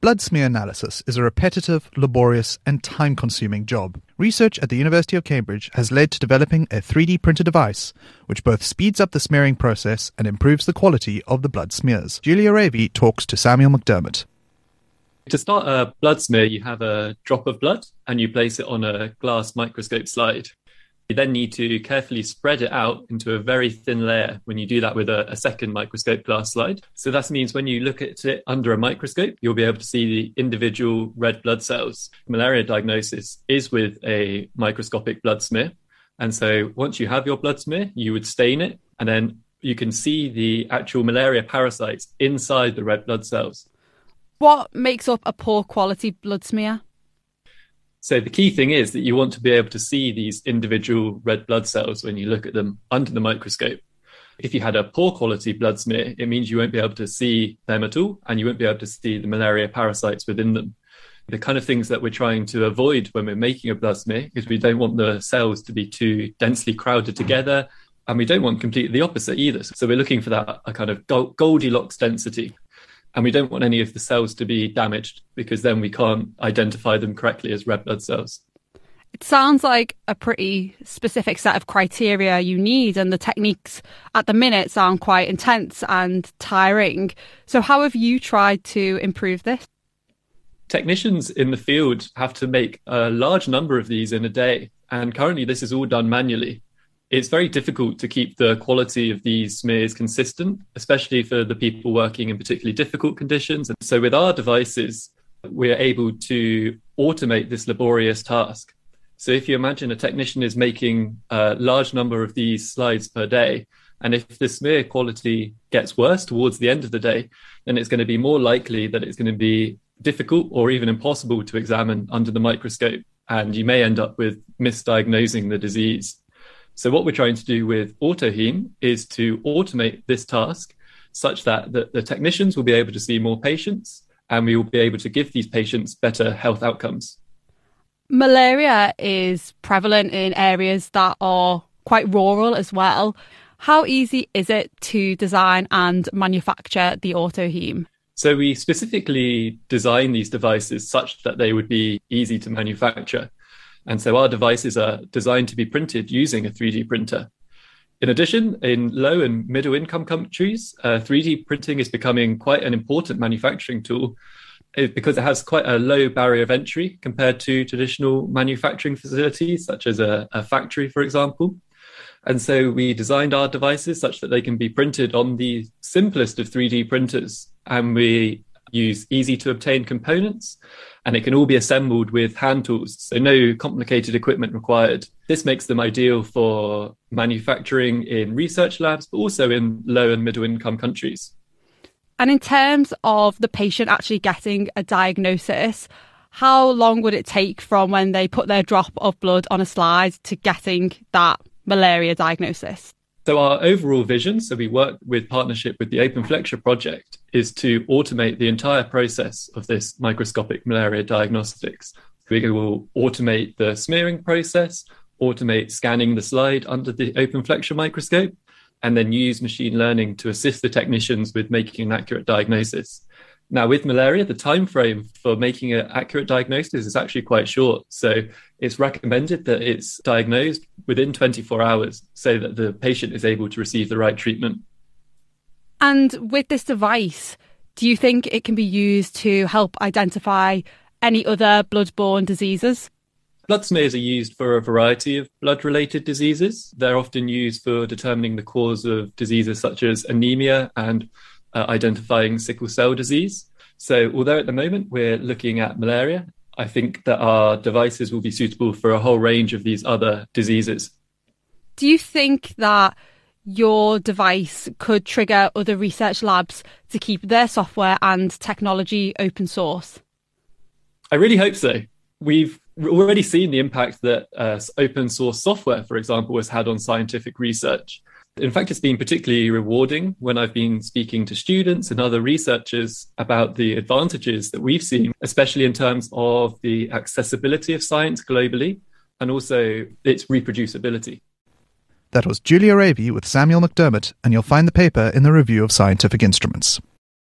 Blood smear analysis is a repetitive, laborious, and time consuming job. Research at the University of Cambridge has led to developing a 3D printed device which both speeds up the smearing process and improves the quality of the blood smears. Julia Ravey talks to Samuel McDermott. To start a blood smear, you have a drop of blood and you place it on a glass microscope slide. You then need to carefully spread it out into a very thin layer when you do that with a, a, second microscope glass slide. So that means when you look at it under a microscope, you'll be able to see the individual red blood cells. Malaria diagnosis is with a microscopic blood smear. And so once you have your blood smear, you would stain it and then you can see the actual malaria parasites inside the red blood cells. What makes up a poor quality blood smear? So the key thing is that you want to be able to see these individual red blood cells when you look at them under the microscope. If you had a poor quality blood smear, it means you won't be able to see them at all, and you won't be able to see the malaria parasites within them. The kind of things that we're trying to avoid when we're making a blood smear is we don't want the cells to be too densely crowded together, and we don't want completely the opposite either. So we're looking for that a kind of Goldilocks density and we don't want any of the cells to be damaged because then we can't identify them correctly as red blood cells. It sounds like a pretty specific set of criteria you need, and the techniques at the minute sound quite intense and tiring. So, how have you tried to improve this? Technicians in the field have to make a large number of these in a day, and currently, this is all done manually it's very difficult to keep the quality of these smears consistent, especially for the people working in particularly difficult conditions. And so with our devices, we're able to automate this laborious task. So if you imagine a technician is making a large number of these slides per day, and if the smear quality gets worse towards the end of the day, then it's going to be more likely that it's going to be difficult or even impossible to examine under the microscope. And you may end up with misdiagnosing the disease. So what we're trying to do with autohaem is to automate this task such that the, the technicians will be able to see more patients and we will be able to give these patients better health outcomes. Malaria is prevalent in areas that are quite rural as well. How easy is it to design and manufacture the autohaem? So we specifically design these devices such that they would be easy to manufacture. And so our devices are designed to be printed using a 3D printer. In addition, in low and middle income countries, uh, 3D printing is becoming quite an important manufacturing tool uh, because it has quite a low barrier of entry compared to traditional manufacturing facilities, such as a, a factory, for example. And so we designed our devices such that they can be printed on the simplest of 3D printers. And we use easy to obtain components and it can all be assembled with hand tools, so no complicated equipment required. This makes them ideal for manufacturing in research labs, but also in low and middle income countries. And in terms of the patient actually getting a diagnosis, how long would it take from when they put their drop of blood on a slide to getting that malaria diagnosis? So our overall vision, so we work with partnership with the Open Flexure project, is to automate the entire process of this microscopic malaria diagnostics. We will automate the smearing process, automate scanning the slide under the Open Flexure microscope, and then use machine learning to assist the technicians with making an accurate diagnosis. Now, with malaria, the time frame for making an accurate diagnosis is actually quite short. So it's recommended that it's diagnosed within 24 hours so that the patient is able to receive the right treatment. And with this device, do you think it can be used to help identify any other blood-borne diseases? Blood smears are used for a variety of blood related diseases. They're often used for determining the cause of diseases such as anemia and uh, identifying sickle cell disease. So, although at the moment we're looking at malaria, I think that our devices will be suitable for a whole range of these other diseases. Do you think that your device could trigger other research labs to keep their software and technology open source? I really hope so. We've already seen the impact that uh, open source software, for example, has had on scientific research. In fact, it's been particularly rewarding when I've been speaking to students and other researchers about the advantages that we've seen, especially in terms of the accessibility of science globally and also its reproducibility. That was Julia Ravey with Samuel McDermott, and you'll find the paper in the Review of Scientific Instruments.